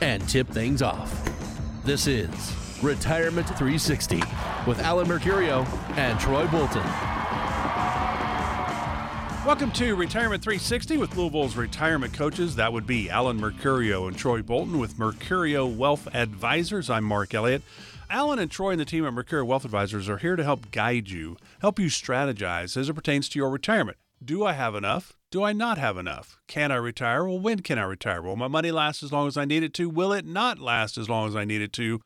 and tip things off. This is Retirement 360 with Alan Mercurio and Troy Bolton. Welcome to Retirement 360 with Louisville's retirement coaches. That would be Alan Mercurio and Troy Bolton with Mercurio Wealth Advisors. I'm Mark Elliott. Alan and Troy and the team at Mercurio Wealth Advisors are here to help guide you, help you strategize as it pertains to your retirement. Do I have enough? Do I not have enough? Can I retire? Well, when can I retire? Will my money last as long as I need it to? Will it not last as long as I need it to?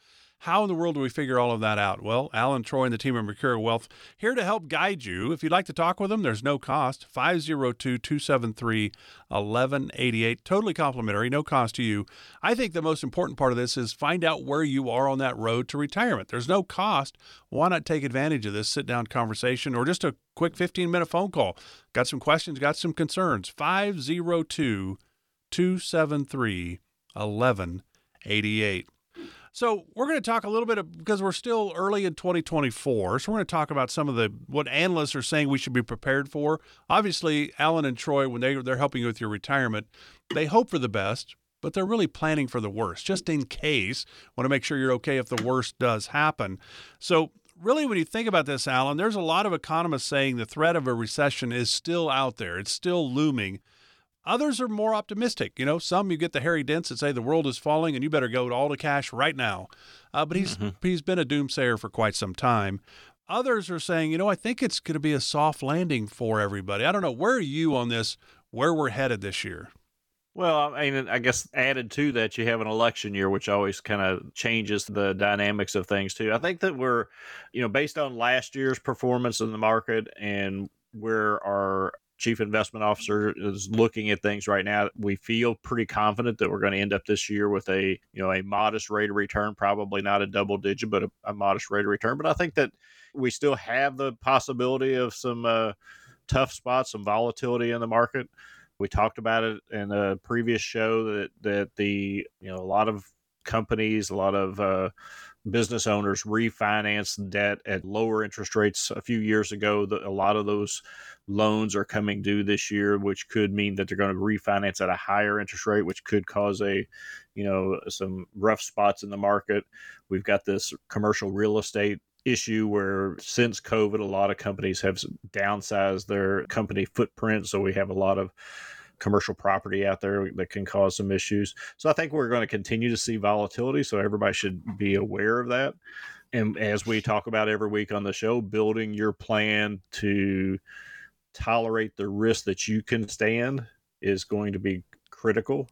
How in the world do we figure all of that out? Well, Alan Troy and the team at Mercurio Wealth here to help guide you. If you'd like to talk with them, there's no cost. 502 273 1188. Totally complimentary, no cost to you. I think the most important part of this is find out where you are on that road to retirement. There's no cost. Why not take advantage of this sit down conversation or just a quick 15 minute phone call? Got some questions, got some concerns. 502 273 1188. So we're going to talk a little bit because we're still early in 2024. So we're going to talk about some of the what analysts are saying we should be prepared for. Obviously, Alan and Troy, when they they're helping you with your retirement, they hope for the best, but they're really planning for the worst, just in case. Want to make sure you're okay if the worst does happen. So really, when you think about this, Alan, there's a lot of economists saying the threat of a recession is still out there. It's still looming. Others are more optimistic. You know, some you get the Harry Dents that say the world is falling and you better go all to cash right now. Uh, but he's mm-hmm. he's been a doomsayer for quite some time. Others are saying, you know, I think it's going to be a soft landing for everybody. I don't know. Where are you on this? Where we're headed this year? Well, I mean, I guess added to that, you have an election year, which always kind of changes the dynamics of things too. I think that we're, you know, based on last year's performance in the market and where our chief investment officer is looking at things right now. We feel pretty confident that we're going to end up this year with a you know a modest rate of return, probably not a double digit, but a, a modest rate of return. But I think that we still have the possibility of some uh, tough spots, some volatility in the market. We talked about it in a previous show that that the you know a lot of companies, a lot of uh, business owners refinance debt at lower interest rates a few years ago. The, a lot of those loans are coming due this year, which could mean that they're going to refinance at a higher interest rate, which could cause a, you know, some rough spots in the market. We've got this commercial real estate issue where since COVID, a lot of companies have downsized their company footprint. So we have a lot of commercial property out there that can cause some issues. So I think we're going to continue to see volatility. So everybody should be aware of that. And as we talk about every week on the show, building your plan to tolerate the risk that you can stand is going to be critical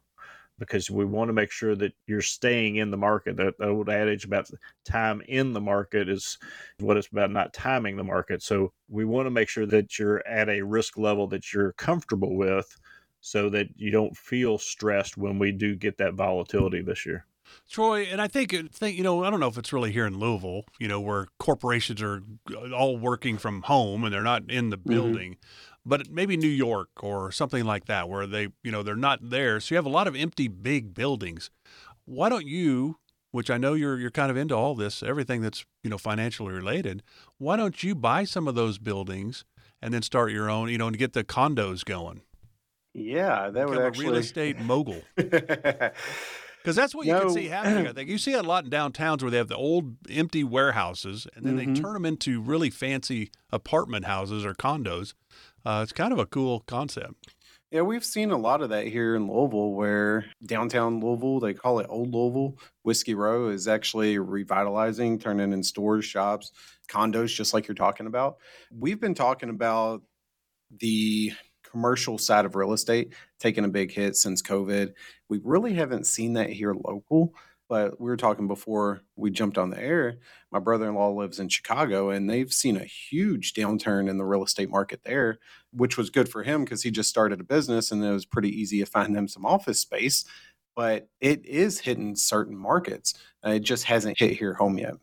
because we want to make sure that you're staying in the market. That, that old adage about time in the market is what it's about, not timing the market. So we want to make sure that you're at a risk level that you're comfortable with so that you don't feel stressed when we do get that volatility this year. Troy, and I think, think you know, I don't know if it's really here in Louisville, you know, where corporations are all working from home and they're not in the mm-hmm. building. But maybe New York or something like that, where they, you know, they're not there. So you have a lot of empty big buildings. Why don't you, which I know you're you're kind of into all this, everything that's you know financially related, why don't you buy some of those buildings and then start your own, you know, and get the condos going? Yeah, that would actually a real estate mogul. Because that's what you no. can see happening. I think you see a lot in downtowns where they have the old empty warehouses, and then mm-hmm. they turn them into really fancy apartment houses or condos. Uh, it's kind of a cool concept. Yeah, we've seen a lot of that here in Louisville, where downtown Louisville, they call it Old Louisville, Whiskey Row is actually revitalizing, turning in stores, shops, condos, just like you're talking about. We've been talking about the commercial side of real estate taking a big hit since COVID. We really haven't seen that here local. But we were talking before we jumped on the air. My brother in law lives in Chicago and they've seen a huge downturn in the real estate market there, which was good for him because he just started a business and it was pretty easy to find him some office space. but it is hitting certain markets. It just hasn't hit here home yet.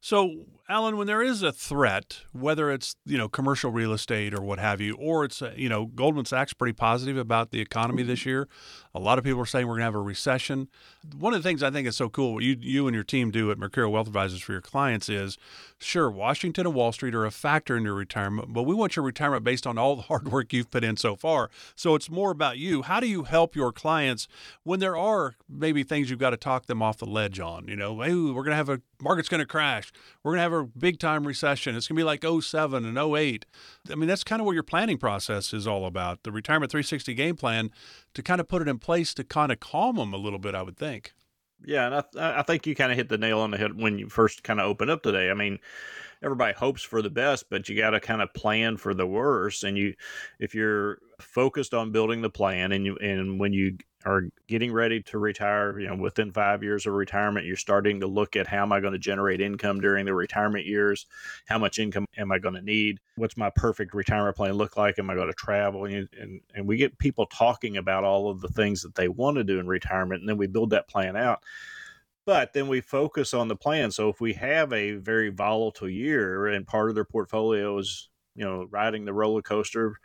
So, Alan, when there is a threat, whether it's you know commercial real estate or what have you, or it's uh, you know Goldman Sachs pretty positive about the economy this year. A lot of people are saying we're going to have a recession. One of the things I think is so cool what you you and your team do at Mercurio Wealth Advisors for your clients is, sure, Washington and Wall Street are a factor in your retirement, but we want your retirement based on all the hard work you've put in so far. So it's more about you. How do you help your clients when there are maybe things you've got to talk them off the ledge on? You know, hey, we're going to have a market's going to crash. We're going to have a big time recession. It's going to be like 07 and 08. I mean, that's kind of what your planning process is all about. The Retirement 360 game plan to kind of put it in place to kind of calm them a little bit, I would think. Yeah, and I, I think you kind of hit the nail on the head when you first kind of opened up today. I mean, everybody hopes for the best, but you got to kind of plan for the worst. And you, if you're focused on building the plan, and you, and when you are getting ready to retire, you know, within five years of retirement, you're starting to look at how am I going to generate income during the retirement years? How much income am I going to need? What's my perfect retirement plan look like? Am I going to travel? And, and, and we get people talking about all of the things that they want to do in retirement, and then we build that plan out. But then we focus on the plan. So if we have a very volatile year and part of their portfolio is, you know, riding the roller coaster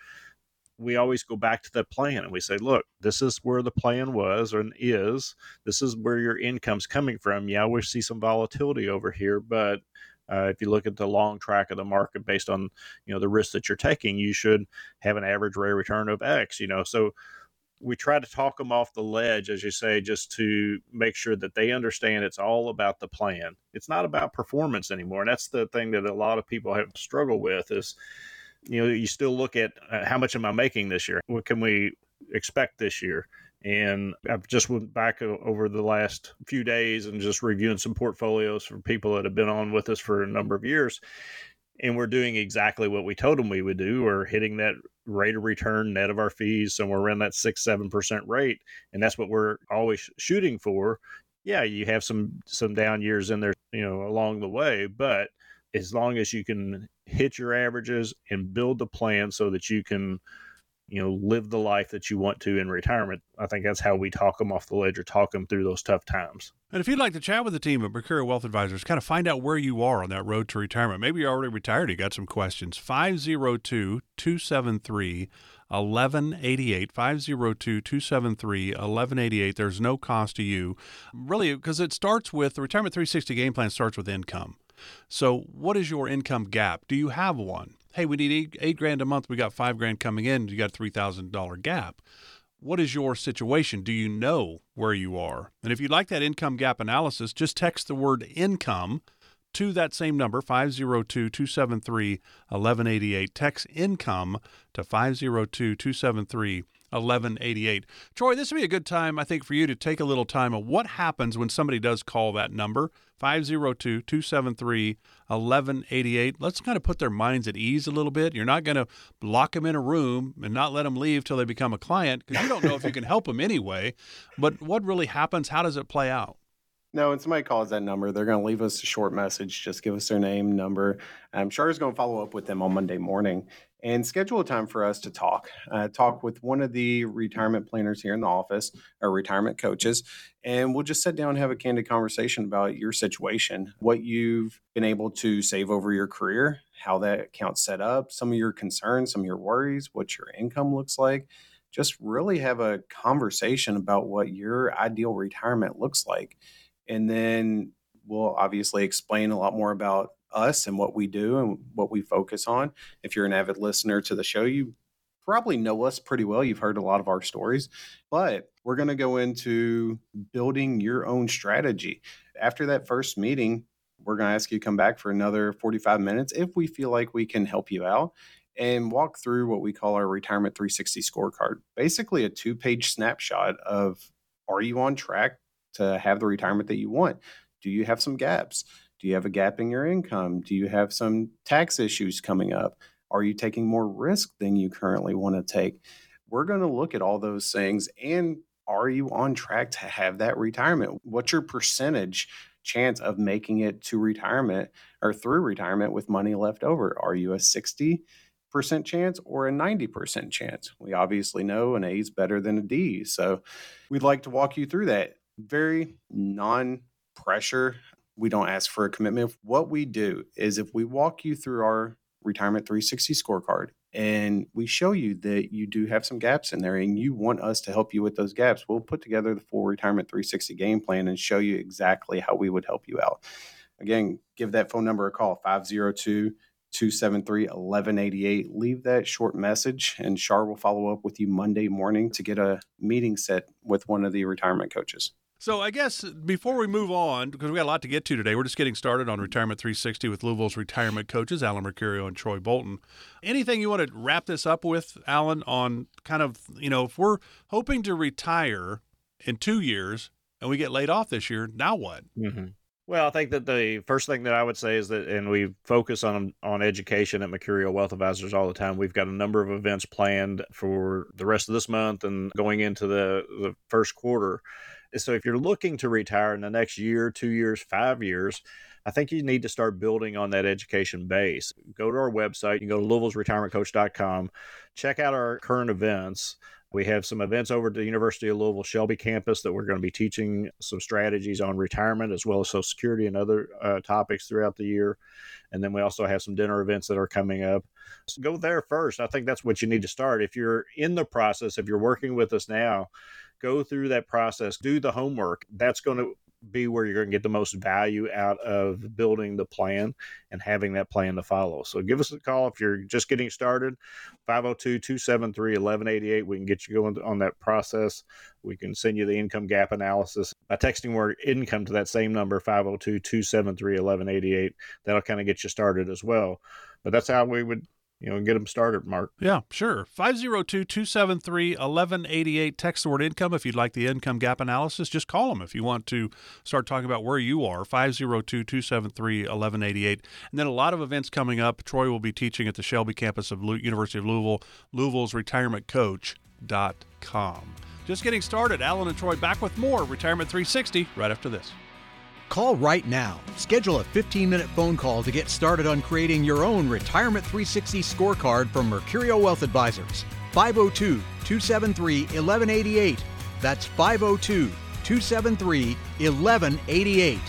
we always go back to the plan and we say, look, this is where the plan was and is. This is where your income's coming from. Yeah, we see some volatility over here, but uh, if you look at the long track of the market based on you know the risk that you're taking, you should have an average rate return of X. You know, so we try to talk them off the ledge, as you say, just to make sure that they understand it's all about the plan. It's not about performance anymore, and that's the thing that a lot of people have struggled with is you know, you still look at uh, how much am I making this year? What can we expect this year? And I've just went back over the last few days and just reviewing some portfolios for people that have been on with us for a number of years. And we're doing exactly what we told them we would do. We're hitting that rate of return net of our fees somewhere around that six, seven percent rate. And that's what we're always shooting for. Yeah, you have some some down years in there, you know, along the way, but as long as you can hit your averages and build the plan so that you can you know live the life that you want to in retirement i think that's how we talk them off the ledge or talk them through those tough times. And if you'd like to chat with the team at mercurio wealth advisors kind of find out where you are on that road to retirement. Maybe you're already retired you got some questions. 502-273 1188 502 273 1188 there's no cost to you. Really because it starts with the retirement 360 game plan starts with income so, what is your income gap? Do you have one? Hey, we need eight, eight grand a month. We got five grand coming in. You got a three thousand dollar gap. What is your situation? Do you know where you are? And if you'd like that income gap analysis, just text the word income to that same number, 502 273 1188. Text income to 502 273 1188. Troy, this would be a good time, I think, for you to take a little time of what happens when somebody does call that number, 502 273 1188. Let's kind of put their minds at ease a little bit. You're not going to lock them in a room and not let them leave till they become a client because you don't know if you can help them anyway. But what really happens? How does it play out? No, when somebody calls that number, they're going to leave us a short message. Just give us their name, number. I'm sure is going to follow up with them on Monday morning and schedule a time for us to talk. Uh, talk with one of the retirement planners here in the office our retirement coaches, and we'll just sit down and have a candid conversation about your situation, what you've been able to save over your career, how that account's set up, some of your concerns, some of your worries, what your income looks like. Just really have a conversation about what your ideal retirement looks like. And then we'll obviously explain a lot more about us and what we do and what we focus on. If you're an avid listener to the show, you probably know us pretty well. You've heard a lot of our stories, but we're going to go into building your own strategy. After that first meeting, we're going to ask you to come back for another 45 minutes if we feel like we can help you out and walk through what we call our retirement 360 scorecard. Basically, a two page snapshot of are you on track to have the retirement that you want? Do you have some gaps? Do you have a gap in your income? Do you have some tax issues coming up? Are you taking more risk than you currently want to take? We're going to look at all those things and are you on track to have that retirement? What's your percentage chance of making it to retirement or through retirement with money left over? Are you a 60, percent chance or a 90% chance. We obviously know an A is better than a D. So we'd like to walk you through that. Very non pressure. We don't ask for a commitment. What we do is if we walk you through our retirement 360 scorecard and we show you that you do have some gaps in there and you want us to help you with those gaps, we'll put together the full retirement 360 game plan and show you exactly how we would help you out. Again, give that phone number a call 502 273 1188. Leave that short message, and Shar will follow up with you Monday morning to get a meeting set with one of the retirement coaches. So I guess before we move on, because we got a lot to get to today, we're just getting started on Retirement 360 with Louisville's retirement coaches, Alan Mercurio and Troy Bolton. Anything you want to wrap this up with, Alan, on kind of, you know, if we're hoping to retire in two years and we get laid off this year, now what? Mm-hmm. Well, I think that the first thing that I would say is that, and we focus on on education at Mercurio Wealth Advisors all the time. We've got a number of events planned for the rest of this month and going into the the first quarter. So, if you're looking to retire in the next year, two years, five years, I think you need to start building on that education base. Go to our website. You can go to Louisville'sRetirementCoach.com, check out our current events. We have some events over at the University of Louisville Shelby campus that we're going to be teaching some strategies on retirement as well as Social Security and other uh, topics throughout the year. And then we also have some dinner events that are coming up. So go there first. I think that's what you need to start. If you're in the process, if you're working with us now, go through that process, do the homework. That's going to be where you're going to get the most value out of building the plan and having that plan to follow. So give us a call if you're just getting started 502 273 1188. We can get you going on that process. We can send you the income gap analysis by texting word income to that same number 502 273 1188. That'll kind of get you started as well. But that's how we would you know, and get them started, Mark. Yeah, sure. 502 273 1188. Text the word income if you'd like the income gap analysis. Just call them if you want to start talking about where you are. 502 273 1188. And then a lot of events coming up. Troy will be teaching at the Shelby campus of University of Louisville, Louisville's retirementcoach.com. Just getting started. Alan and Troy back with more Retirement 360 right after this. Call right now. Schedule a 15 minute phone call to get started on creating your own Retirement 360 scorecard from Mercurio Wealth Advisors. 502 273 1188. That's 502 273 1188.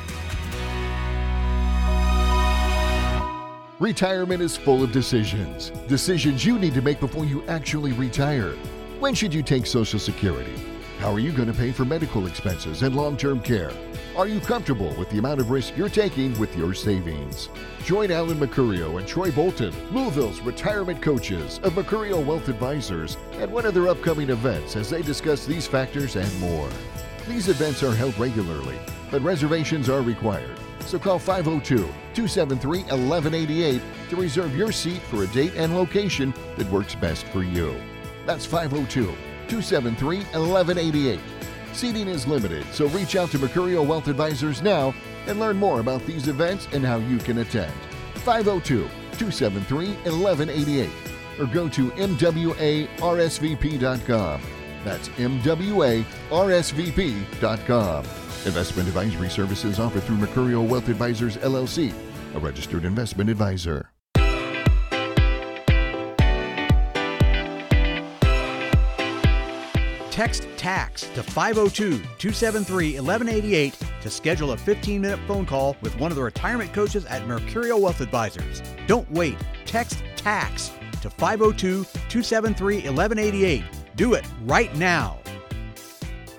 Retirement is full of decisions. Decisions you need to make before you actually retire. When should you take Social Security? How are you going to pay for medical expenses and long term care? Are you comfortable with the amount of risk you're taking with your savings? Join Alan Mercurio and Troy Bolton, Louisville's retirement coaches of Mercurio Wealth Advisors, at one of their upcoming events as they discuss these factors and more. These events are held regularly, but reservations are required. So call 502 273 1188 to reserve your seat for a date and location that works best for you. That's 502 273 1188. Seating is limited, so reach out to Mercurio Wealth Advisors now and learn more about these events and how you can attend. 502 273 1188 or go to MWARSVP.com. That's MWARSVP.com. Investment advisory services offered through Mercurio Wealth Advisors LLC, a registered investment advisor. Text TAX to 502 273 1188 to schedule a 15 minute phone call with one of the retirement coaches at Mercurio Wealth Advisors. Don't wait. Text TAX to 502 273 1188. Do it right now.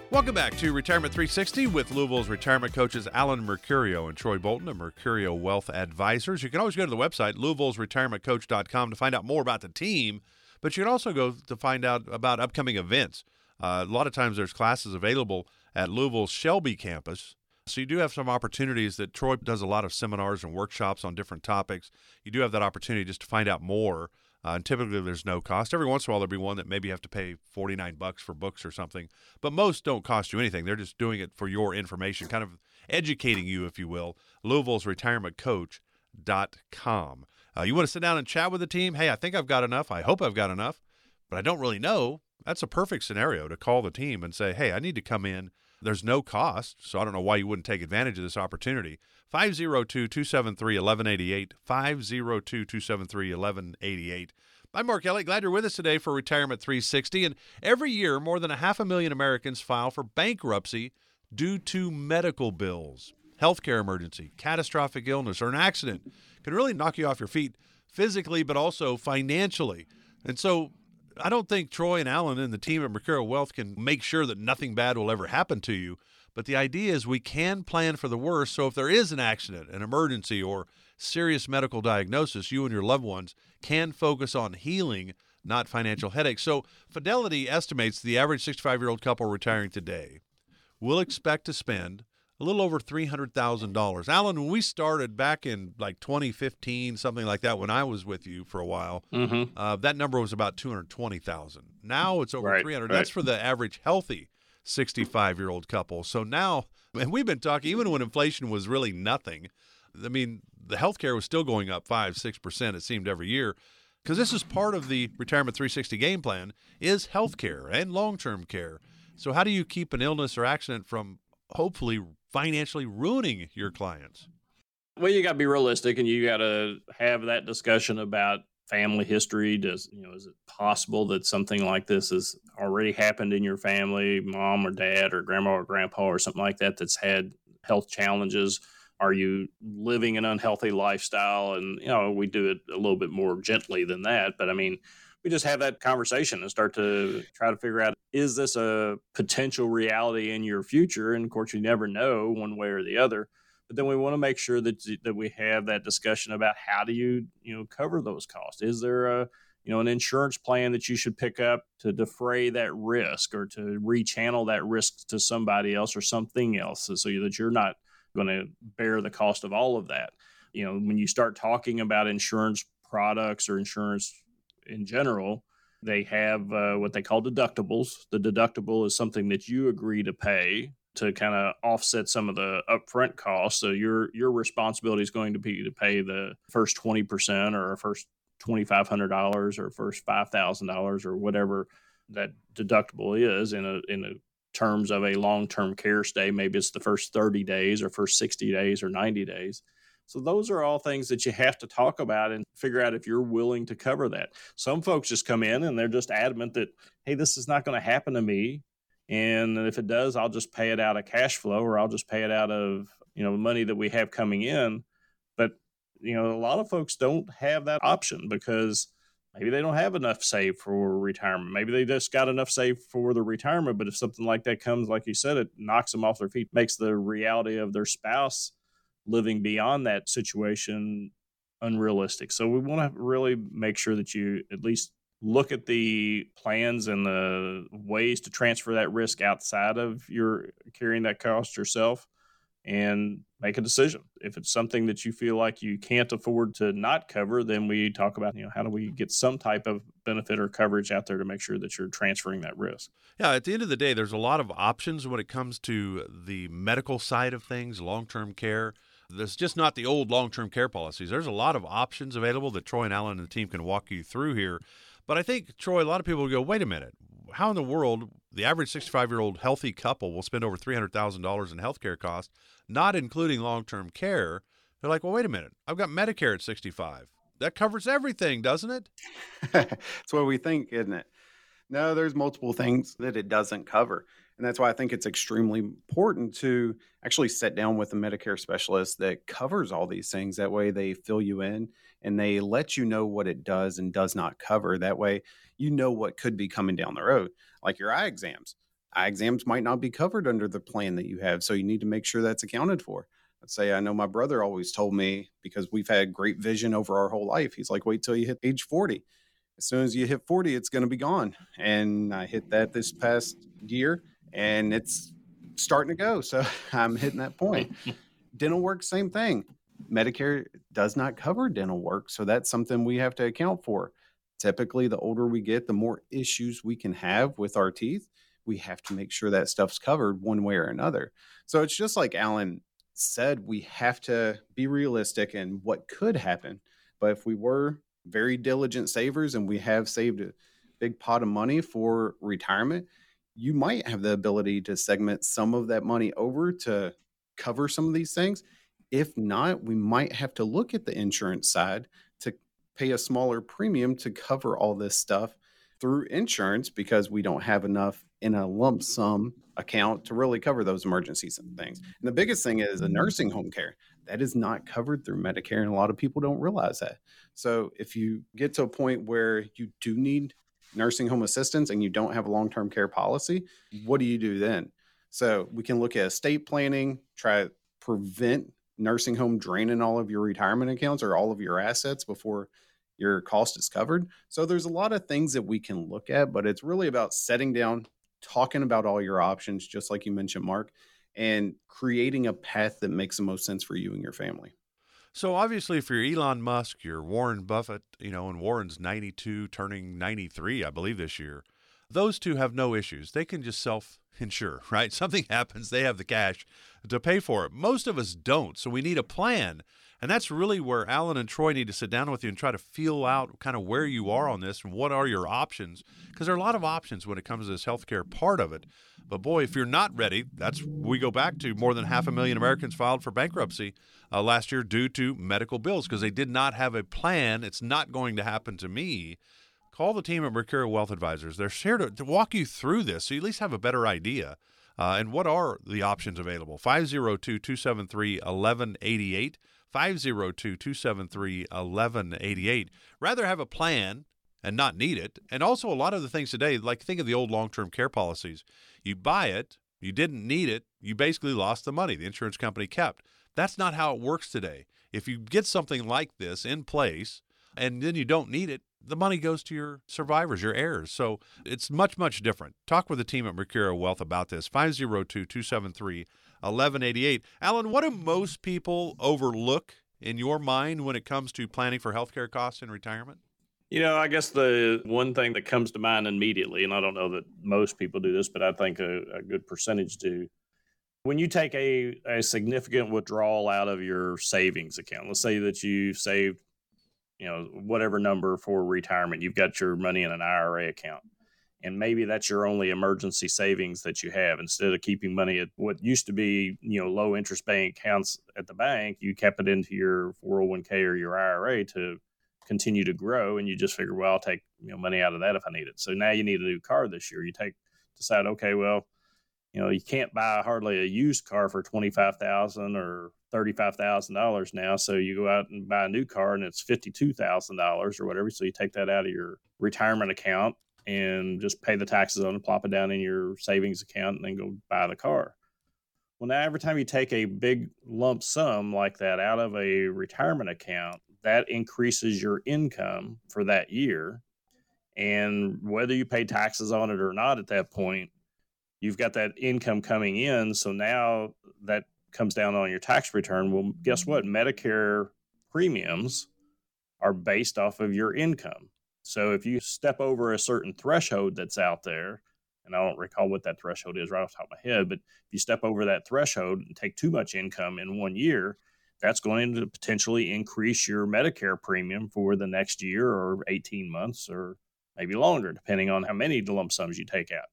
Welcome back to Retirement 360 with Louisville's retirement coaches Alan Mercurio and Troy Bolton of Mercurio Wealth Advisors. You can always go to the website, louisville'sretirementcoach.com, to find out more about the team, but you can also go to find out about upcoming events. Uh, a lot of times there's classes available at Louisville's Shelby campus. So you do have some opportunities that Troy does a lot of seminars and workshops on different topics. You do have that opportunity just to find out more. Uh, and typically there's no cost. Every once in a while there'll be one that maybe you have to pay 49 bucks for books or something. But most don't cost you anything. They're just doing it for your information, kind of educating you, if you will. Louisville's retirement retirementcoach.com. Uh, you want to sit down and chat with the team? Hey, I think I've got enough. I hope I've got enough, but I don't really know. That's a perfect scenario to call the team and say, hey, I need to come in. There's no cost, so I don't know why you wouldn't take advantage of this opportunity. 502 273 1188. 502 273 1188. I'm Mark Elliott. Glad you're with us today for Retirement 360. And every year, more than a half a million Americans file for bankruptcy due to medical bills. Healthcare emergency, catastrophic illness, or an accident can really knock you off your feet physically, but also financially. And so I don't think Troy and Alan and the team at Mercurio Wealth can make sure that nothing bad will ever happen to you. But the idea is we can plan for the worst. So if there is an accident, an emergency, or serious medical diagnosis, you and your loved ones can focus on healing, not financial headaches. So, Fidelity estimates the average 65 year old couple retiring today will expect to spend a little over $300,000. Alan, when we started back in like 2015, something like that, when I was with you for a while, mm-hmm. uh, that number was about 220,000. Now it's over right, 300. Right. That's for the average healthy 65 year old couple. So now, and we've been talking, even when inflation was really nothing, I mean, the healthcare was still going up five, six percent. It seemed every year, because this is part of the retirement 360 game plan is healthcare and long-term care. So how do you keep an illness or accident from hopefully financially ruining your clients? Well, you got to be realistic, and you got to have that discussion about family history. Does you know is it possible that something like this has already happened in your family, mom or dad or grandma or grandpa or something like that that's had health challenges? Are you living an unhealthy lifestyle? And, you know, we do it a little bit more gently than that. But I mean, we just have that conversation and start to try to figure out is this a potential reality in your future? And of course, you never know one way or the other. But then we want to make sure that that we have that discussion about how do you you know cover those costs? Is there a you know an insurance plan that you should pick up to defray that risk or to rechannel that risk to somebody else or something else so that you're not going to bear the cost of all of that. You know, when you start talking about insurance products or insurance in general, they have uh, what they call deductibles. The deductible is something that you agree to pay to kind of offset some of the upfront costs. So your your responsibility is going to be to pay the first twenty percent or first twenty five hundred dollars or first five thousand dollars or whatever that deductible is in a in a terms of a long term care stay. Maybe it's the first 30 days or first 60 days or 90 days. So, those are all things that you have to talk about and figure out if you're willing to cover that. Some folks just come in and they're just adamant that, hey, this is not going to happen to me. And if it does, I'll just pay it out of cash flow or I'll just pay it out of, you know, the money that we have coming in. But, you know, a lot of folks don't have that option because maybe they don't have enough saved for retirement. Maybe they just got enough saved for the retirement. But if something like that comes, like you said, it knocks them off their feet, makes the reality of their spouse living beyond that situation unrealistic. So we want to really make sure that you at least look at the plans and the ways to transfer that risk outside of your carrying that cost yourself and make a decision. If it's something that you feel like you can't afford to not cover, then we talk about, you know, how do we get some type of benefit or coverage out there to make sure that you're transferring that risk. Yeah, at the end of the day, there's a lot of options when it comes to the medical side of things, long-term care. There's just not the old long-term care policies. There's a lot of options available that Troy and Alan and the team can walk you through here. But I think Troy, a lot of people will go, "Wait a minute how in the world the average 65 year old healthy couple will spend over $300,000 in healthcare costs, not including long term care? They're like, well, wait a minute. I've got Medicare at 65. That covers everything, doesn't it? that's what we think, isn't it? No, there's multiple things that it doesn't cover. And that's why I think it's extremely important to actually sit down with a Medicare specialist that covers all these things. That way they fill you in and they let you know what it does and does not cover. That way you know what could be coming down the road, like your eye exams. Eye exams might not be covered under the plan that you have. So you need to make sure that's accounted for. Let's say I know my brother always told me because we've had great vision over our whole life. He's like, wait till you hit age 40 as soon as you hit 40 it's going to be gone and i hit that this past year and it's starting to go. So I'm hitting that point. dental work, same thing. Medicare does not cover dental work. So that's something we have to account for. Typically, the older we get, the more issues we can have with our teeth. We have to make sure that stuff's covered one way or another. So it's just like Alan said, we have to be realistic in what could happen. But if we were very diligent savers and we have saved a big pot of money for retirement, you might have the ability to segment some of that money over to cover some of these things. If not, we might have to look at the insurance side to pay a smaller premium to cover all this stuff through insurance because we don't have enough in a lump sum account to really cover those emergencies and things. And the biggest thing is a mm-hmm. nursing home care. That is not covered through Medicare, and a lot of people don't realize that. So if you get to a point where you do need nursing home assistance and you don't have a long term care policy, what do you do then? So we can look at estate planning, try to prevent nursing home draining all of your retirement accounts or all of your assets before your cost is covered. So there's a lot of things that we can look at, but it's really about setting down, talking about all your options, just like you mentioned, Mark, and creating a path that makes the most sense for you and your family. So obviously, if you're Elon Musk, you're Warren Buffett, you know, and Warren's 92, turning 93, I believe, this year. Those two have no issues. They can just self insure, right? Something happens, they have the cash to pay for it. Most of us don't. So we need a plan and that's really where Alan and Troy need to sit down with you and try to feel out kind of where you are on this and what are your options. Because there are a lot of options when it comes to this healthcare part of it. But boy, if you're not ready, that's we go back to more than half a million Americans filed for bankruptcy uh, last year due to medical bills because they did not have a plan. It's not going to happen to me. Call the team at Mercurio Wealth Advisors. They're here to, to walk you through this so you at least have a better idea. Uh, and what are the options available? 502 273 1188. 502 273 1188. Rather have a plan and not need it. And also, a lot of the things today, like think of the old long term care policies. You buy it, you didn't need it, you basically lost the money the insurance company kept. That's not how it works today. If you get something like this in place and then you don't need it, the money goes to your survivors, your heirs. So it's much, much different. Talk with the team at Mercurio Wealth about this. 502 273 1188. Alan, what do most people overlook in your mind when it comes to planning for healthcare costs in retirement? You know, I guess the one thing that comes to mind immediately, and I don't know that most people do this, but I think a, a good percentage do. When you take a, a significant withdrawal out of your savings account, let's say that you saved, you know, whatever number for retirement, you've got your money in an IRA account and maybe that's your only emergency savings that you have. Instead of keeping money at what used to be you know low interest bank accounts at the bank you kept it into your 401k or your ira to continue to grow and you just figure well i'll take you know money out of that if i need it. So now you need a new car this year. You take decide okay well you know you can't buy hardly a used car for 25000 or $35000 now so you go out and buy a new car and it's $52000 or whatever so you take that out of your retirement account and just pay the taxes on it, plop it down in your savings account, and then go buy the car. Well, now every time you take a big lump sum like that out of a retirement account, that increases your income for that year. And whether you pay taxes on it or not at that point, you've got that income coming in. So now that comes down on your tax return. Well, guess what? Medicare premiums are based off of your income. So if you step over a certain threshold that's out there, and I don't recall what that threshold is right off the top of my head, but if you step over that threshold and take too much income in one year, that's going to potentially increase your Medicare premium for the next year or 18 months or maybe longer, depending on how many lump sums you take out.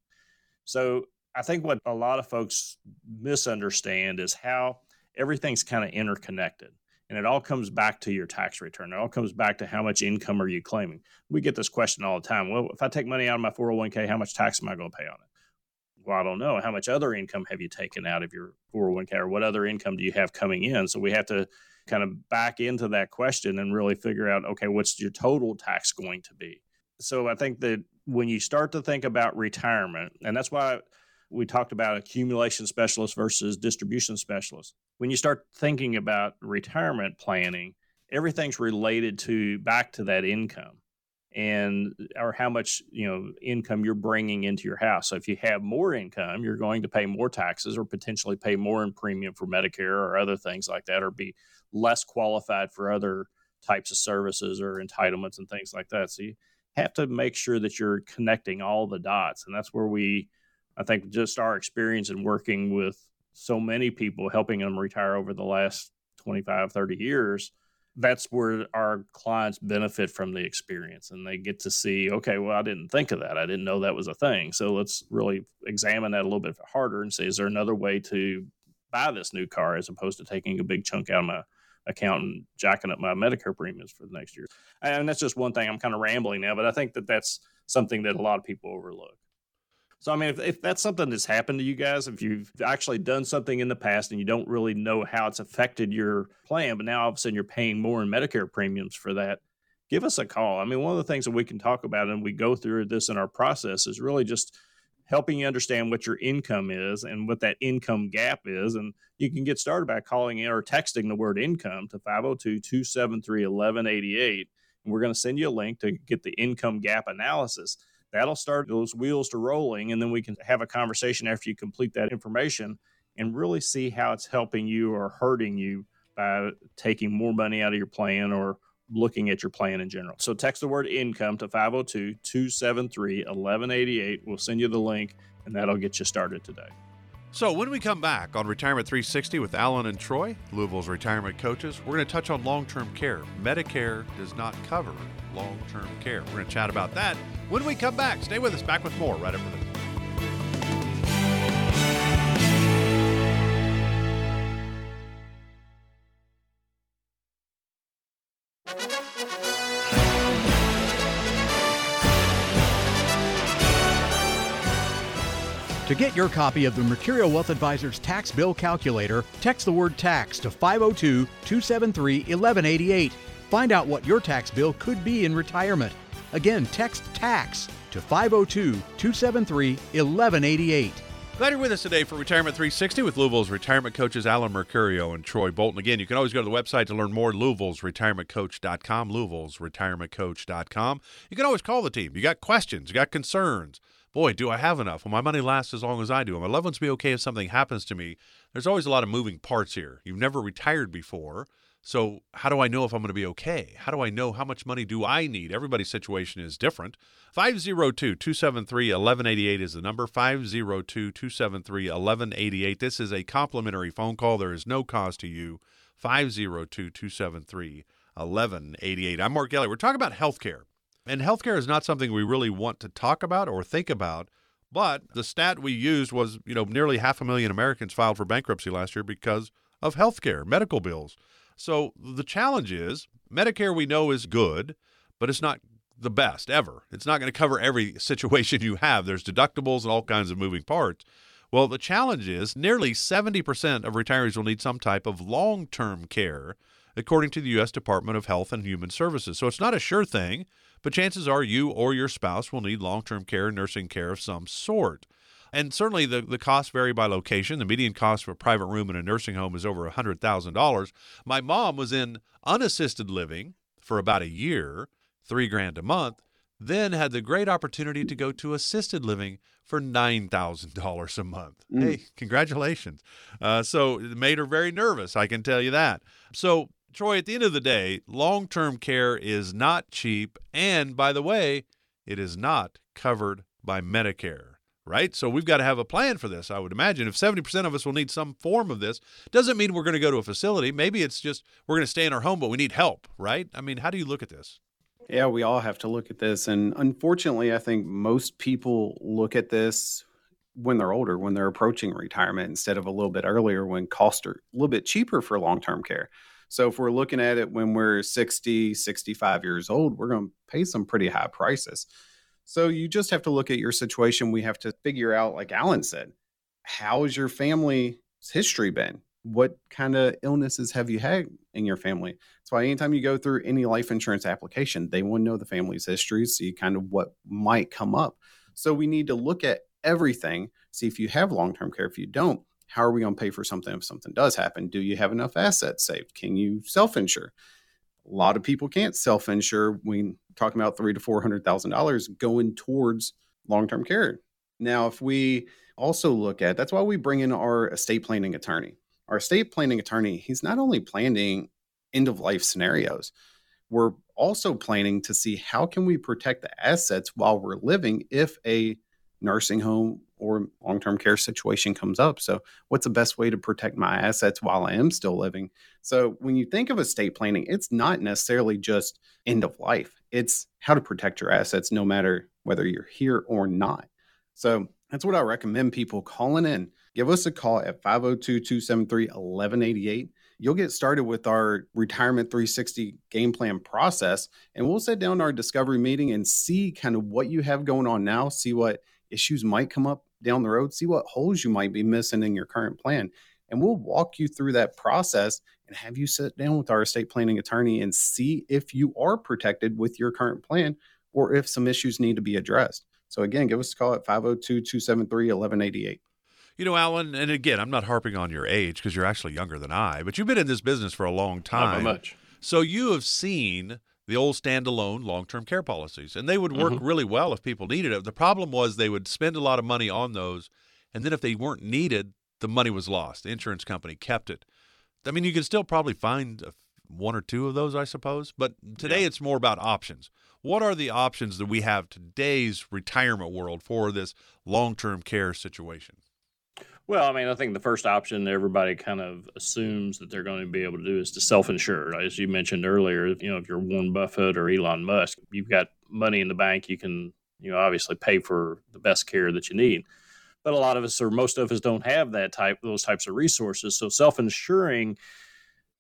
So I think what a lot of folks misunderstand is how everything's kind of interconnected and it all comes back to your tax return. It all comes back to how much income are you claiming. We get this question all the time. Well, if I take money out of my 401k, how much tax am I going to pay on it? Well, I don't know. How much other income have you taken out of your 401k or what other income do you have coming in? So we have to kind of back into that question and really figure out okay, what's your total tax going to be? So I think that when you start to think about retirement, and that's why we talked about accumulation specialist versus distribution specialist. When you start thinking about retirement planning, everything's related to back to that income and or how much you know income you're bringing into your house. So if you have more income, you're going to pay more taxes or potentially pay more in premium for Medicare or other things like that, or be less qualified for other types of services or entitlements and things like that. So you have to make sure that you're connecting all the dots, and that's where we I think just our experience in working with so many people, helping them retire over the last 25, 30 years, that's where our clients benefit from the experience and they get to see, okay, well, I didn't think of that. I didn't know that was a thing. So let's really examine that a little bit harder and say, is there another way to buy this new car as opposed to taking a big chunk out of my account and jacking up my Medicare premiums for the next year. And that's just one thing. I'm kind of rambling now, but I think that that's something that a lot of people overlook. So, I mean, if, if that's something that's happened to you guys, if you've actually done something in the past and you don't really know how it's affected your plan, but now all of a sudden you're paying more in Medicare premiums for that, give us a call. I mean, one of the things that we can talk about and we go through this in our process is really just helping you understand what your income is and what that income gap is. And you can get started by calling in or texting the word income to 502 273 1188. And we're going to send you a link to get the income gap analysis. That'll start those wheels to rolling. And then we can have a conversation after you complete that information and really see how it's helping you or hurting you by taking more money out of your plan or looking at your plan in general. So text the word income to 502 273 1188. We'll send you the link and that'll get you started today. So, when we come back on Retirement 360 with Alan and Troy, Louisville's retirement coaches, we're going to touch on long term care. Medicare does not cover long term care. We're going to chat about that when we come back. Stay with us. Back with more right after this. To get your copy of the Mercurio Wealth Advisors Tax Bill Calculator, text the word tax to 502 273 1188. Find out what your tax bill could be in retirement. Again, text tax to 502 273 1188. Glad you're with us today for Retirement 360 with Louisville's retirement coaches Alan Mercurio and Troy Bolton. Again, you can always go to the website to learn more, louisville'sretirementcoach.com, louisville'sretirementcoach.com. You can always call the team. You got questions, you got concerns boy, do I have enough? Will my money last as long as I do? Will my loved ones be okay if something happens to me? There's always a lot of moving parts here. You've never retired before. So, how do I know if I'm going to be okay? How do I know how much money do I need? Everybody's situation is different. 502 273 1188 is the number 502 273 1188. This is a complimentary phone call. There is no cost to you. 502 273 1188. I'm Mark Elliott. We're talking about healthcare. And healthcare is not something we really want to talk about or think about. But the stat we used was, you know, nearly half a million Americans filed for bankruptcy last year because of healthcare, medical bills. So the challenge is Medicare we know is good, but it's not the best ever. It's not going to cover every situation you have. There's deductibles and all kinds of moving parts. Well, the challenge is nearly 70% of retirees will need some type of long term care, according to the U.S. Department of Health and Human Services. So it's not a sure thing but chances are you or your spouse will need long term care, nursing care of some sort. And certainly the, the costs vary by location. The median cost for a private room in a nursing home is over $100,000. My mom was in unassisted living for about a year, three grand a month, then had the great opportunity to go to assisted living for $9,000 a month. Mm. Hey, congratulations. Uh, so it made her very nervous, I can tell you that. So Troy, at the end of the day, long term care is not cheap. And by the way, it is not covered by Medicare, right? So we've got to have a plan for this, I would imagine. If 70% of us will need some form of this, doesn't mean we're going to go to a facility. Maybe it's just we're going to stay in our home, but we need help, right? I mean, how do you look at this? Yeah, we all have to look at this. And unfortunately, I think most people look at this when they're older, when they're approaching retirement, instead of a little bit earlier when costs are a little bit cheaper for long term care. So if we're looking at it when we're 60, 65 years old, we're going to pay some pretty high prices. So you just have to look at your situation. We have to figure out, like Alan said, how has your family's history been? What kind of illnesses have you had in your family? That's why anytime you go through any life insurance application, they want to know the family's history, see kind of what might come up. So we need to look at everything, see if you have long term care. If you don't, how are we going to pay for something if something does happen? Do you have enough assets saved? Can you self insure? A lot of people can't self insure. We talking about three to four hundred thousand dollars going towards long term care. Now, if we also look at that's why we bring in our estate planning attorney. Our estate planning attorney, he's not only planning end of life scenarios, we're also planning to see how can we protect the assets while we're living if a nursing home or long term care situation comes up. So, what's the best way to protect my assets while I am still living? So, when you think of estate planning, it's not necessarily just end of life, it's how to protect your assets no matter whether you're here or not. So, that's what I recommend people calling in. Give us a call at 502 273 1188. you'll get started with our retirement 360 game plan process and we'll sit down our discovery meeting and see kind of what you have going on now see what issues might come up down the road see what holes you might be missing in your current plan and we'll walk you through that process and have you sit down with our estate planning attorney and see if you are protected with your current plan or if some issues need to be addressed so again give us a call at 502-273-1188 you know, Alan, and again, I'm not harping on your age because you're actually younger than I, but you've been in this business for a long time. Not much. So you have seen the old standalone long-term care policies, and they would work mm-hmm. really well if people needed it. The problem was they would spend a lot of money on those, and then if they weren't needed, the money was lost. The insurance company kept it. I mean, you can still probably find one or two of those, I suppose, but today yeah. it's more about options. What are the options that we have today's retirement world for this long-term care situation? Well, I mean, I think the first option everybody kind of assumes that they're going to be able to do is to self-insure. As you mentioned earlier, you know, if you're Warren Buffett or Elon Musk, you've got money in the bank, you can, you know, obviously pay for the best care that you need. But a lot of us, or most of us, don't have that type, those types of resources. So self-insuring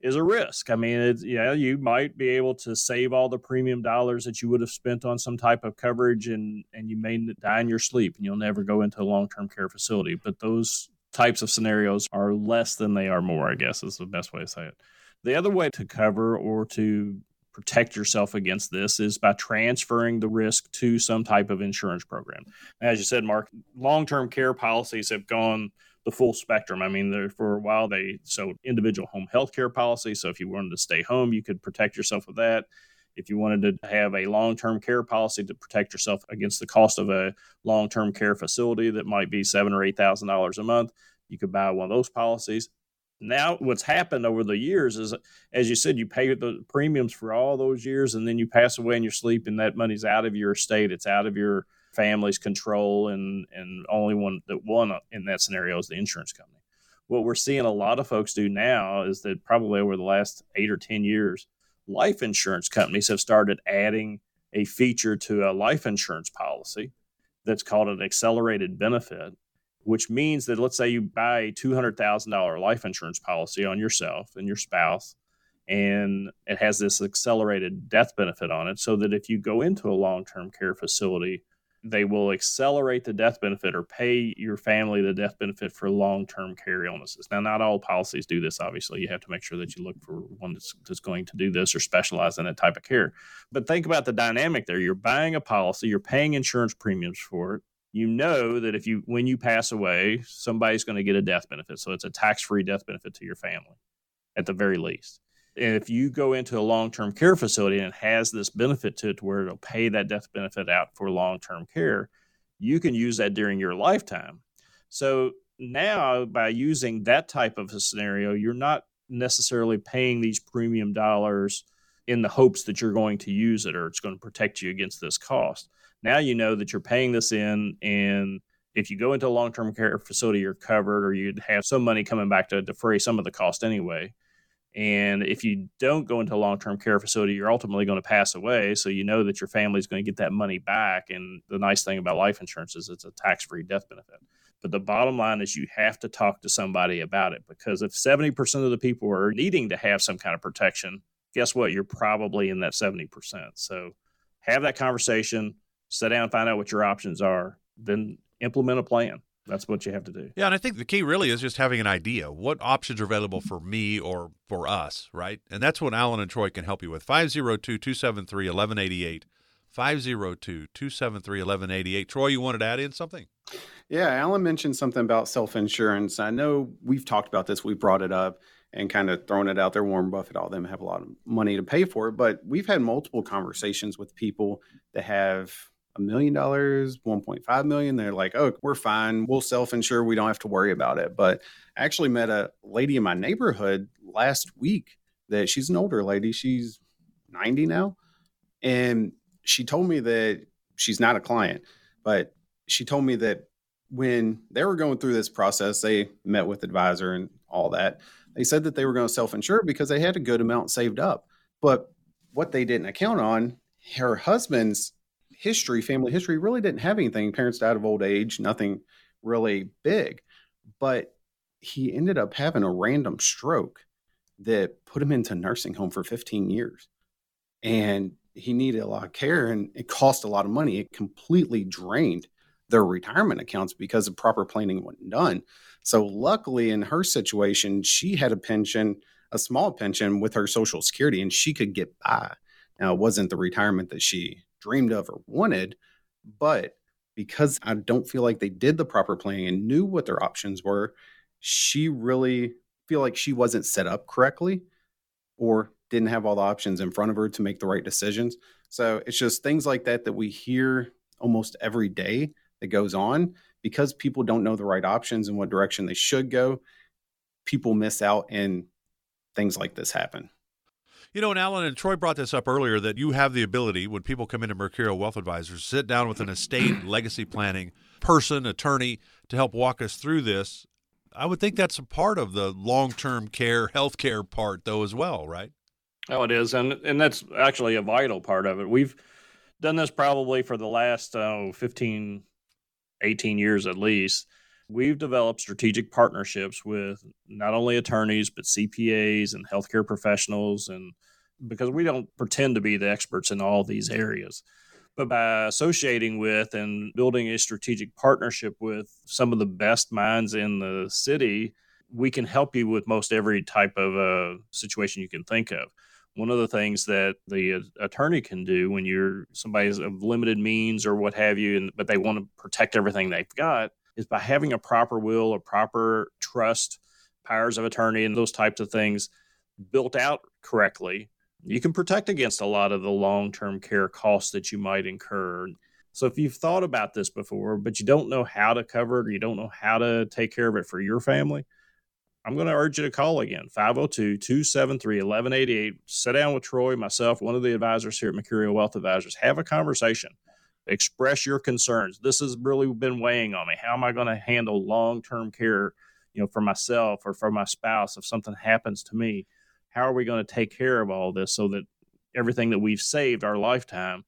is a risk. I mean, it's, yeah, you might be able to save all the premium dollars that you would have spent on some type of coverage, and and you may die in your sleep, and you'll never go into a long term care facility. But those types of scenarios are less than they are more, I guess is the best way to say it. The other way to cover or to protect yourself against this is by transferring the risk to some type of insurance program. As you said, Mark, long term care policies have gone the full spectrum. I mean, for a while they so individual home health care policy. So if you wanted to stay home, you could protect yourself with that. If you wanted to have a long term care policy to protect yourself against the cost of a long term care facility that might be seven or eight thousand dollars a month, you could buy one of those policies. Now, what's happened over the years is, as you said, you pay the premiums for all those years, and then you pass away in your sleep, and that money's out of your estate. It's out of your family's control, and and only one that won in that scenario is the insurance company. What we're seeing a lot of folks do now is that probably over the last eight or ten years, life insurance companies have started adding a feature to a life insurance policy that's called an accelerated benefit, which means that let's say you buy a $200,000 life insurance policy on yourself and your spouse, and it has this accelerated death benefit on it, so that if you go into a long term care facility they will accelerate the death benefit or pay your family the death benefit for long term care illnesses. Now, not all policies do this, obviously. You have to make sure that you look for one that's, that's going to do this or specialize in that type of care. But think about the dynamic there. You're buying a policy, you're paying insurance premiums for it. You know that if you, when you pass away, somebody's going to get a death benefit. So it's a tax free death benefit to your family at the very least. And if you go into a long term care facility and it has this benefit to it to where it'll pay that death benefit out for long term care, you can use that during your lifetime. So now, by using that type of a scenario, you're not necessarily paying these premium dollars in the hopes that you're going to use it or it's going to protect you against this cost. Now you know that you're paying this in, and if you go into a long term care facility, you're covered, or you'd have some money coming back to defray some of the cost anyway. And if you don't go into a long term care facility, you're ultimately going to pass away. So you know that your family is going to get that money back. And the nice thing about life insurance is it's a tax free death benefit. But the bottom line is you have to talk to somebody about it because if 70% of the people are needing to have some kind of protection, guess what? You're probably in that 70%. So have that conversation, sit down, find out what your options are, then implement a plan. That's what you have to do. Yeah, and I think the key really is just having an idea. What options are available for me or for us, right? And that's what Alan and Troy can help you with. 502 273 1188. 502 273 1188. Troy, you wanted to add in something? Yeah, Alan mentioned something about self insurance. I know we've talked about this, we brought it up and kind of thrown it out there. Warren Buffett, all them have a lot of money to pay for it, but we've had multiple conversations with people that have a million dollars, 1.5 million. They're like, oh, we're fine. We'll self insure. We don't have to worry about it. But I actually met a lady in my neighborhood last week that she's an older lady. She's 90 now. And she told me that she's not a client, but she told me that when they were going through this process, they met with advisor and all that. They said that they were going to self insure because they had a good amount saved up. But what they didn't account on, her husband's history, family history, really didn't have anything. Parents died of old age, nothing really big. But he ended up having a random stroke that put him into nursing home for 15 years. And he needed a lot of care and it cost a lot of money. It completely drained their retirement accounts because of proper planning wasn't done. So luckily in her situation, she had a pension, a small pension with her social security and she could get by. Now it wasn't the retirement that she dreamed of or wanted, but because I don't feel like they did the proper planning and knew what their options were, she really feel like she wasn't set up correctly or didn't have all the options in front of her to make the right decisions. So it's just things like that that we hear almost every day that goes on because people don't know the right options and what direction they should go. People miss out and things like this happen. You know, and Alan and Troy brought this up earlier that you have the ability when people come into Mercurio Wealth Advisors, sit down with an estate legacy planning person, attorney to help walk us through this. I would think that's a part of the long term care, health care part, though, as well, right? Oh, it is, and and that's actually a vital part of it. We've done this probably for the last oh, 15, 18 years at least. We've developed strategic partnerships with not only attorneys but CPAs and healthcare professionals, and because we don't pretend to be the experts in all these areas, but by associating with and building a strategic partnership with some of the best minds in the city, we can help you with most every type of uh, situation you can think of. One of the things that the attorney can do when you're somebody's of limited means or what have you, and but they want to protect everything they've got, is by having a proper will, a proper trust, powers of attorney, and those types of things built out correctly. You can protect against a lot of the long term care costs that you might incur. So if you've thought about this before, but you don't know how to cover it or you don't know how to take care of it for your family, I'm going to urge you to call again 502 273 1188. Sit down with Troy, myself, one of the advisors here at Mercurio Wealth Advisors. Have a conversation. Express your concerns. This has really been weighing on me. How am I going to handle long term care, you know, for myself or for my spouse if something happens to me? How are we going to take care of all this so that everything that we've saved our lifetime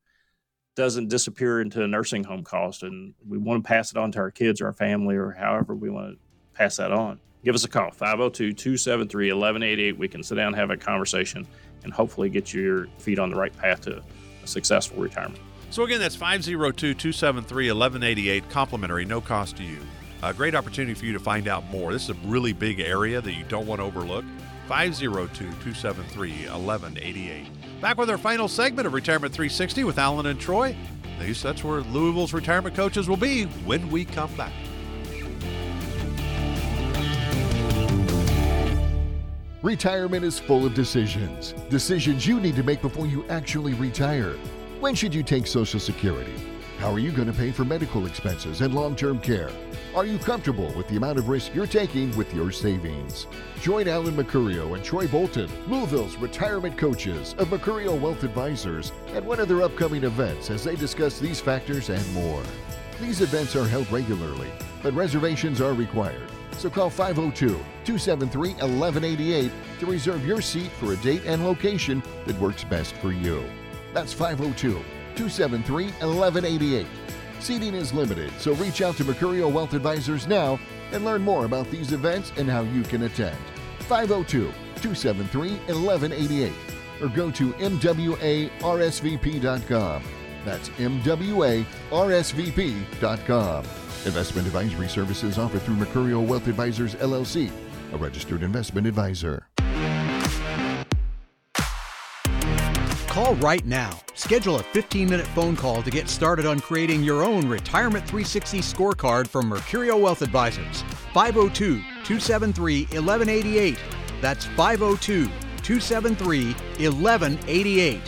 doesn't disappear into a nursing home cost? And we want to pass it on to our kids or our family or however we want to pass that on give us a call 502 273 1188. We can sit down and have a conversation and hopefully get your feet on the right path to a successful retirement. So, again, that's 502 273 1188, complimentary, no cost to you. A great opportunity for you to find out more. This is a really big area that you don't want to overlook. 502 273 1188. Back with our final segment of Retirement 360 with Alan and Troy. At least that's where Louisville's retirement coaches will be when we come back. Retirement is full of decisions. Decisions you need to make before you actually retire. When should you take Social Security? How are you going to pay for medical expenses and long term care? Are you comfortable with the amount of risk you're taking with your savings? Join Alan Mercurio and Troy Bolton, Louisville's retirement coaches of Mercurio Wealth Advisors, at one of their upcoming events as they discuss these factors and more. These events are held regularly, but reservations are required. So call 502 273 1188 to reserve your seat for a date and location that works best for you. That's 502 273 1188. Seating is limited, so reach out to Mercurio Wealth Advisors now and learn more about these events and how you can attend. 502 273 1188 or go to MWARSVP.com. That's MWARSVP.com. Investment advisory services offered through Mercurio Wealth Advisors LLC, a registered investment advisor. Call right now. Schedule a 15 minute phone call to get started on creating your own Retirement 360 scorecard from Mercurio Wealth Advisors. 502 273 1188. That's 502 273 1188.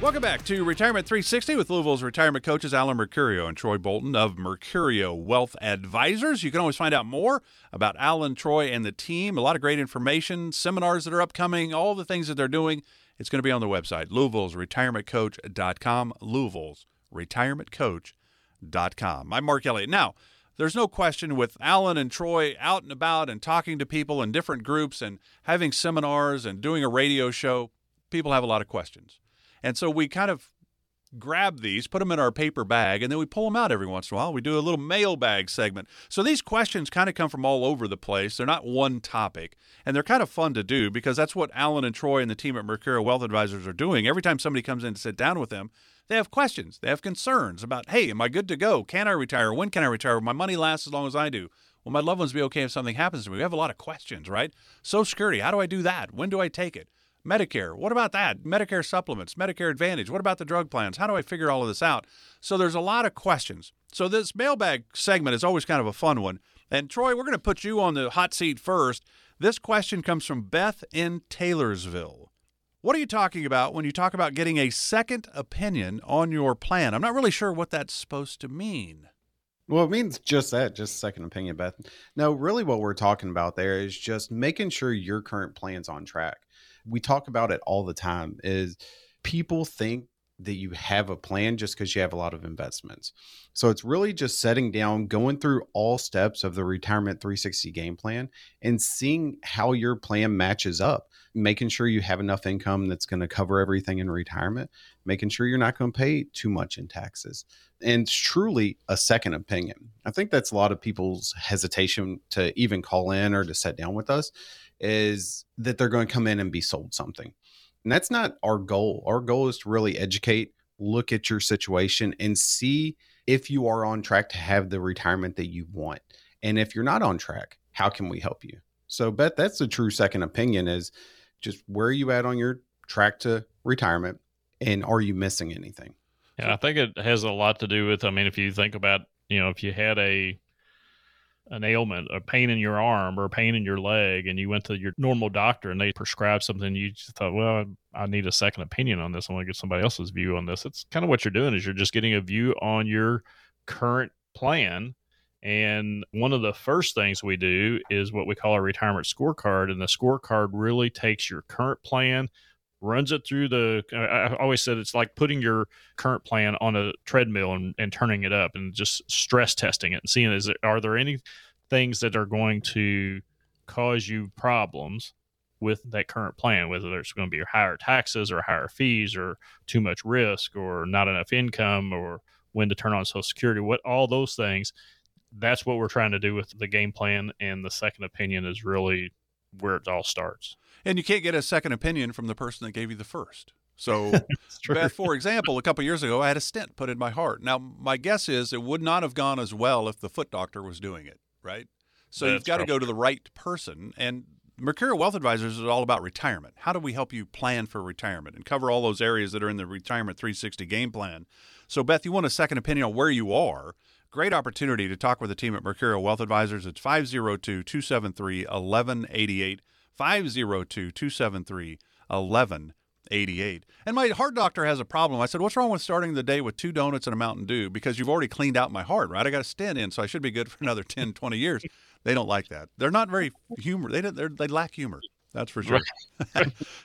Welcome back to Retirement 360 with Louisville's retirement coaches Alan Mercurio and Troy Bolton of Mercurio Wealth Advisors. You can always find out more about Alan, Troy, and the team. A lot of great information, seminars that are upcoming, all the things that they're doing. It's going to be on the website, Louisville's retirementcoach.com. Louisville's retirementcoach.com. I'm Mark Elliott. Now, there's no question with Alan and Troy out and about and talking to people in different groups and having seminars and doing a radio show, people have a lot of questions. And so we kind of grab these, put them in our paper bag, and then we pull them out every once in a while. We do a little mailbag segment. So these questions kind of come from all over the place. They're not one topic, and they're kind of fun to do because that's what Alan and Troy and the team at Mercurio Wealth Advisors are doing. Every time somebody comes in to sit down with them, they have questions. They have concerns about, hey, am I good to go? Can I retire? When can I retire? Will my money last as long as I do? Will my loved ones be okay if something happens to me? We have a lot of questions, right? Social Security, how do I do that? When do I take it? Medicare, what about that? Medicare supplements, Medicare Advantage, what about the drug plans? How do I figure all of this out? So there's a lot of questions. So this mailbag segment is always kind of a fun one. And Troy, we're going to put you on the hot seat first. This question comes from Beth in Taylorsville. What are you talking about when you talk about getting a second opinion on your plan? I'm not really sure what that's supposed to mean. Well, it means just that, just second opinion, Beth. No, really, what we're talking about there is just making sure your current plan's on track we talk about it all the time is people think that you have a plan just because you have a lot of investments. So it's really just setting down, going through all steps of the retirement 360 game plan and seeing how your plan matches up, making sure you have enough income that's going to cover everything in retirement, making sure you're not going to pay too much in taxes. And truly a second opinion. I think that's a lot of people's hesitation to even call in or to sit down with us is that they're going to come in and be sold something. And that's not our goal. Our goal is to really educate, look at your situation, and see if you are on track to have the retirement that you want. And if you're not on track, how can we help you? So, Beth that's the true second opinion is just where are you at on your track to retirement and are you missing anything? Yeah, I think it has a lot to do with, I mean, if you think about, you know, if you had a an ailment, a pain in your arm or a pain in your leg, and you went to your normal doctor and they prescribed something, you just thought, well, I need a second opinion on this. I want to get somebody else's view on this. It's kind of what you're doing is you're just getting a view on your current plan. And one of the first things we do is what we call a retirement scorecard. And the scorecard really takes your current plan, runs it through the i always said it's like putting your current plan on a treadmill and, and turning it up and just stress testing it and seeing is it, are there any things that are going to cause you problems with that current plan whether it's going to be higher taxes or higher fees or too much risk or not enough income or when to turn on social security what all those things that's what we're trying to do with the game plan and the second opinion is really where it all starts and you can't get a second opinion from the person that gave you the first. So, Beth, for example, a couple years ago, I had a stent put in my heart. Now, my guess is it would not have gone as well if the foot doctor was doing it, right? So That's you've got to go to the right person. And Mercurio Wealth Advisors is all about retirement. How do we help you plan for retirement and cover all those areas that are in the Retirement 360 game plan? So, Beth, you want a second opinion on where you are. Great opportunity to talk with the team at Mercurio Wealth Advisors. It's 502 273 1188. 502 273 1188. And my heart doctor has a problem. I said, What's wrong with starting the day with two donuts and a Mountain Dew? Because you've already cleaned out my heart, right? I got a stent in, so I should be good for another 10, 20 years. They don't like that. They're not very humor. They, they lack humor. That's for sure.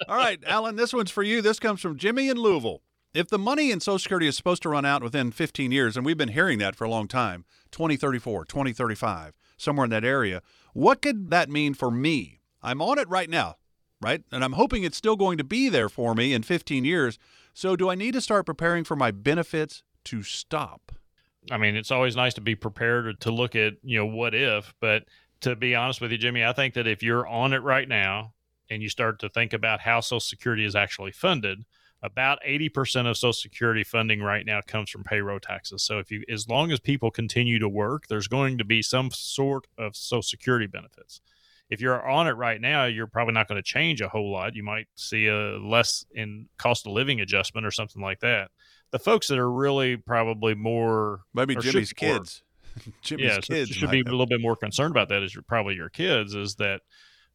All right, Alan, this one's for you. This comes from Jimmy in Louisville. If the money in Social Security is supposed to run out within 15 years, and we've been hearing that for a long time 2034, 2035, somewhere in that area, what could that mean for me? I'm on it right now, right? And I'm hoping it's still going to be there for me in 15 years. So do I need to start preparing for my benefits to stop? I mean, it's always nice to be prepared to look at, you know, what if, but to be honest with you, Jimmy, I think that if you're on it right now and you start to think about how Social Security is actually funded, about 80% of social security funding right now comes from payroll taxes so if you as long as people continue to work there's going to be some sort of social security benefits if you're on it right now, you're probably not going to change a whole lot. You might see a less in cost of living adjustment or something like that. The folks that are really probably more maybe Jimmy's kids. Jimmy's yeah, kids should be have. a little bit more concerned about that. Is probably your kids is that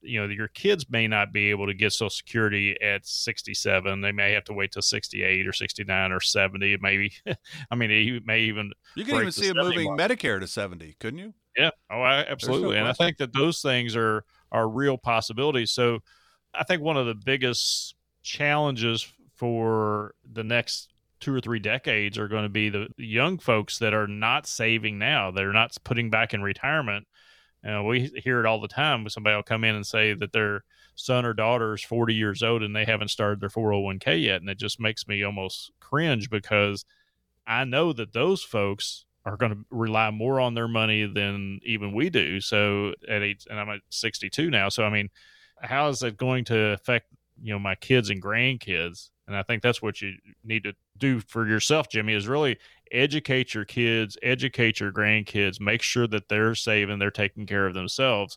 you know your kids may not be able to get social security at 67 they may have to wait till 68 or 69 or 70 maybe i mean he may even you can even see him moving mark. medicare to 70 couldn't you yeah. Oh, I, absolutely. No and I think that those things are are real possibilities. So I think one of the biggest challenges for the next two or three decades are going to be the young folks that are not saving now. They're not putting back in retirement. Uh, we hear it all the time. Somebody will come in and say that they're son or daughter is 40 years old and they haven't started their 401k yet. And it just makes me almost cringe because I know that those folks are going to rely more on their money than even we do. So at age, and I'm at 62 now. So, I mean, how is it going to affect, you know, my kids and grandkids? And I think that's what you need to do for yourself, Jimmy, is really educate your kids, educate your grandkids, make sure that they're saving, they're taking care of themselves,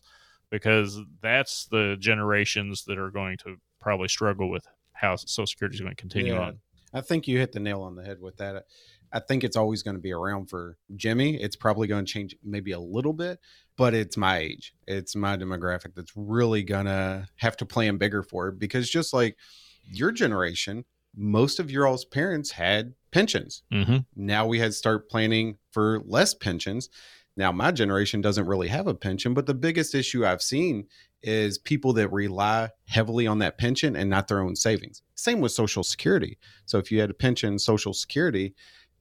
because that's the generations that are going to probably struggle with how Social Security is going to continue yeah, on. I think you hit the nail on the head with that. I think it's always going to be around for Jimmy. It's probably going to change maybe a little bit, but it's my age. It's my demographic that's really going to have to plan bigger for it because just like your generation, most of your all's parents had pensions. Mm-hmm. Now we had to start planning for less pensions. Now my generation doesn't really have a pension, but the biggest issue I've seen is people that rely heavily on that pension and not their own savings. Same with Social Security. So if you had a pension, Social Security,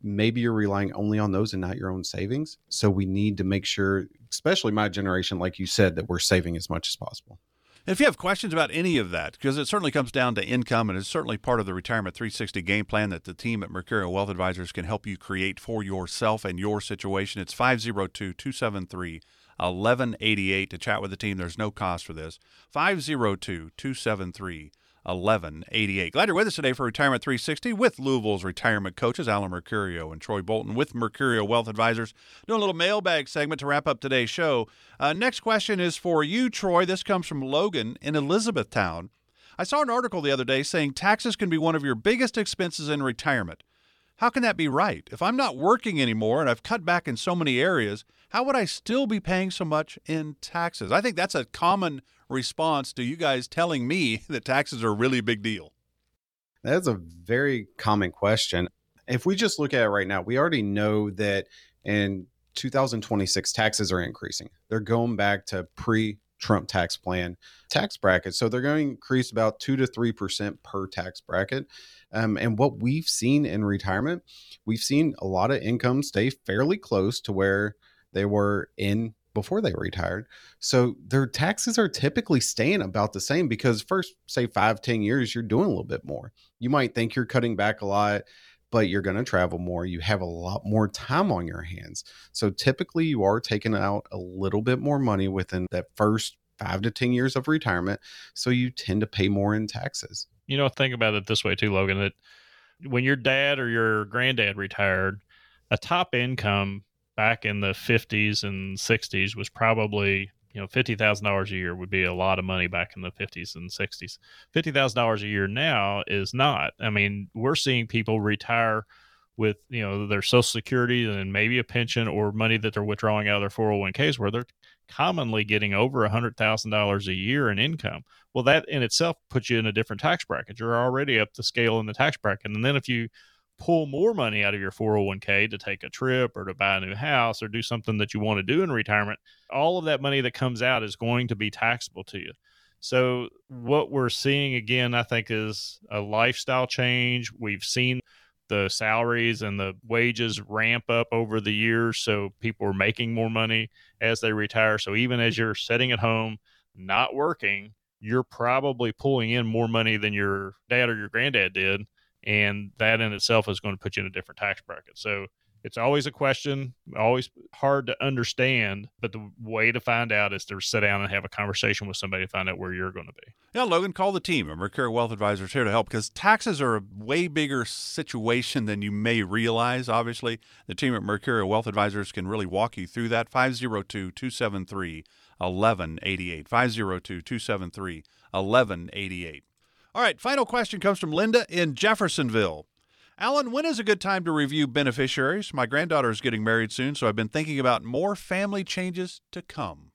maybe you're relying only on those and not your own savings. So we need to make sure, especially my generation, like you said, that we're saving as much as possible. If you have questions about any of that, because it certainly comes down to income and it's certainly part of the Retirement 360 game plan that the team at Mercurio Wealth Advisors can help you create for yourself and your situation, it's 502 273 1188 to chat with the team. There's no cost for this. 502 273 1188. Glad you're with us today for Retirement 360 with Louisville's retirement coaches, Alan Mercurio and Troy Bolton with Mercurio Wealth Advisors. Doing a little mailbag segment to wrap up today's show. Uh, next question is for you, Troy. This comes from Logan in Elizabethtown. I saw an article the other day saying taxes can be one of your biggest expenses in retirement. How can that be right? If I'm not working anymore and I've cut back in so many areas, how would I still be paying so much in taxes? I think that's a common response to you guys telling me that taxes are a really big deal? That's a very common question. If we just look at it right now, we already know that in 2026 taxes are increasing. They're going back to pre Trump tax plan tax bracket. So they're going to increase about 2 to 3% per tax bracket. Um, and what we've seen in retirement, we've seen a lot of income stay fairly close to where they were in before they retired. So their taxes are typically staying about the same because first, say five, ten years, you're doing a little bit more. You might think you're cutting back a lot, but you're going to travel more. You have a lot more time on your hands. So typically you are taking out a little bit more money within that first five to 10 years of retirement. So you tend to pay more in taxes. You know, think about it this way too, Logan, that when your dad or your granddad retired, a top income back in the 50s and 60s was probably you know $50,000 a year would be a lot of money back in the 50s and 60s. $50,000 a year now is not. I mean, we're seeing people retire with, you know, their social security and maybe a pension or money that they're withdrawing out of their 401ks where they're commonly getting over $100,000 a year in income. Well, that in itself puts you in a different tax bracket. You're already up the scale in the tax bracket. And then if you pull more money out of your 401k to take a trip or to buy a new house or do something that you want to do in retirement, all of that money that comes out is going to be taxable to you. So, what we're seeing again, I think, is a lifestyle change. We've seen the salaries and the wages ramp up over the years. So, people are making more money as they retire. So, even as you're sitting at home, not working, you're probably pulling in more money than your dad or your granddad did and that in itself is going to put you in a different tax bracket. So it's always a question, always hard to understand, but the way to find out is to sit down and have a conversation with somebody to find out where you're going to be. Yeah, Logan, call the team. Mercurio Wealth Advisors here to help because taxes are a way bigger situation than you may realize. Obviously, the team at Mercurio Wealth Advisors can really walk you through that. 502 273 1188. 502 273 1188. All right, final question comes from Linda in Jeffersonville. Alan, when is a good time to review beneficiaries? My granddaughter is getting married soon, so I've been thinking about more family changes to come.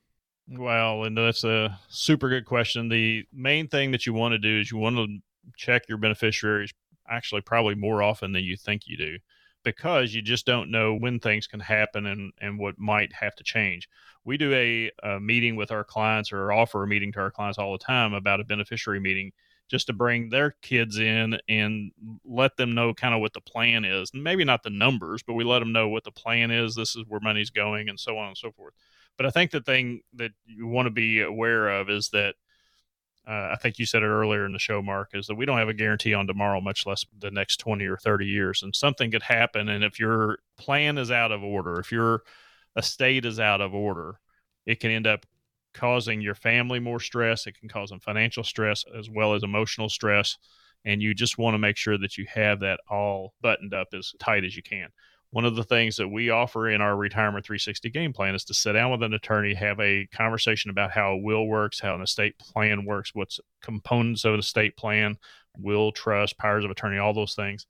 Well, Linda, that's a super good question. The main thing that you want to do is you want to check your beneficiaries actually probably more often than you think you do because you just don't know when things can happen and, and what might have to change. We do a, a meeting with our clients or offer a meeting to our clients all the time about a beneficiary meeting just to bring their kids in and let them know kind of what the plan is. Maybe not the numbers, but we let them know what the plan is. This is where money's going, and so on and so forth. But I think the thing that you want to be aware of is that uh, I think you said it earlier in the show, Mark, is that we don't have a guarantee on tomorrow, much less the next 20 or 30 years. And something could happen. And if your plan is out of order, if your estate is out of order, it can end up causing your family more stress. It can cause them financial stress as well as emotional stress. And you just want to make sure that you have that all buttoned up as tight as you can one of the things that we offer in our retirement 360 game plan is to sit down with an attorney have a conversation about how a will works how an estate plan works what's components of an estate plan will trust powers of attorney all those things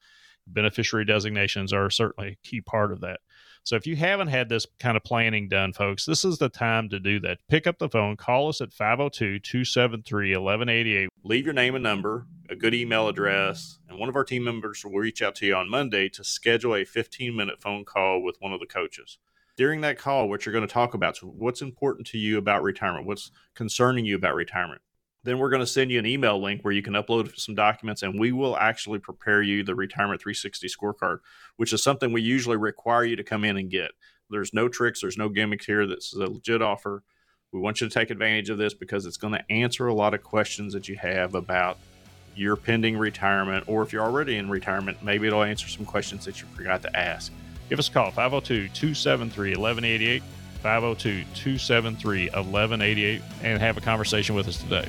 beneficiary designations are certainly a key part of that so if you haven't had this kind of planning done, folks, this is the time to do that. Pick up the phone, call us at 502 273 1188. Leave your name and number, a good email address, and one of our team members will reach out to you on Monday to schedule a 15 minute phone call with one of the coaches. During that call, what you're going to talk about, so what's important to you about retirement, what's concerning you about retirement, then we're going to send you an email link where you can upload some documents and we will actually prepare you the retirement 360 scorecard which is something we usually require you to come in and get. There's no tricks there's no gimmicks here. This is a legit offer. We want you to take advantage of this because it's going to answer a lot of questions that you have about your pending retirement or if you're already in retirement maybe it'll answer some questions that you forgot to ask. Give us a call 502-273-1188 502 273 1188 and have a conversation with us today.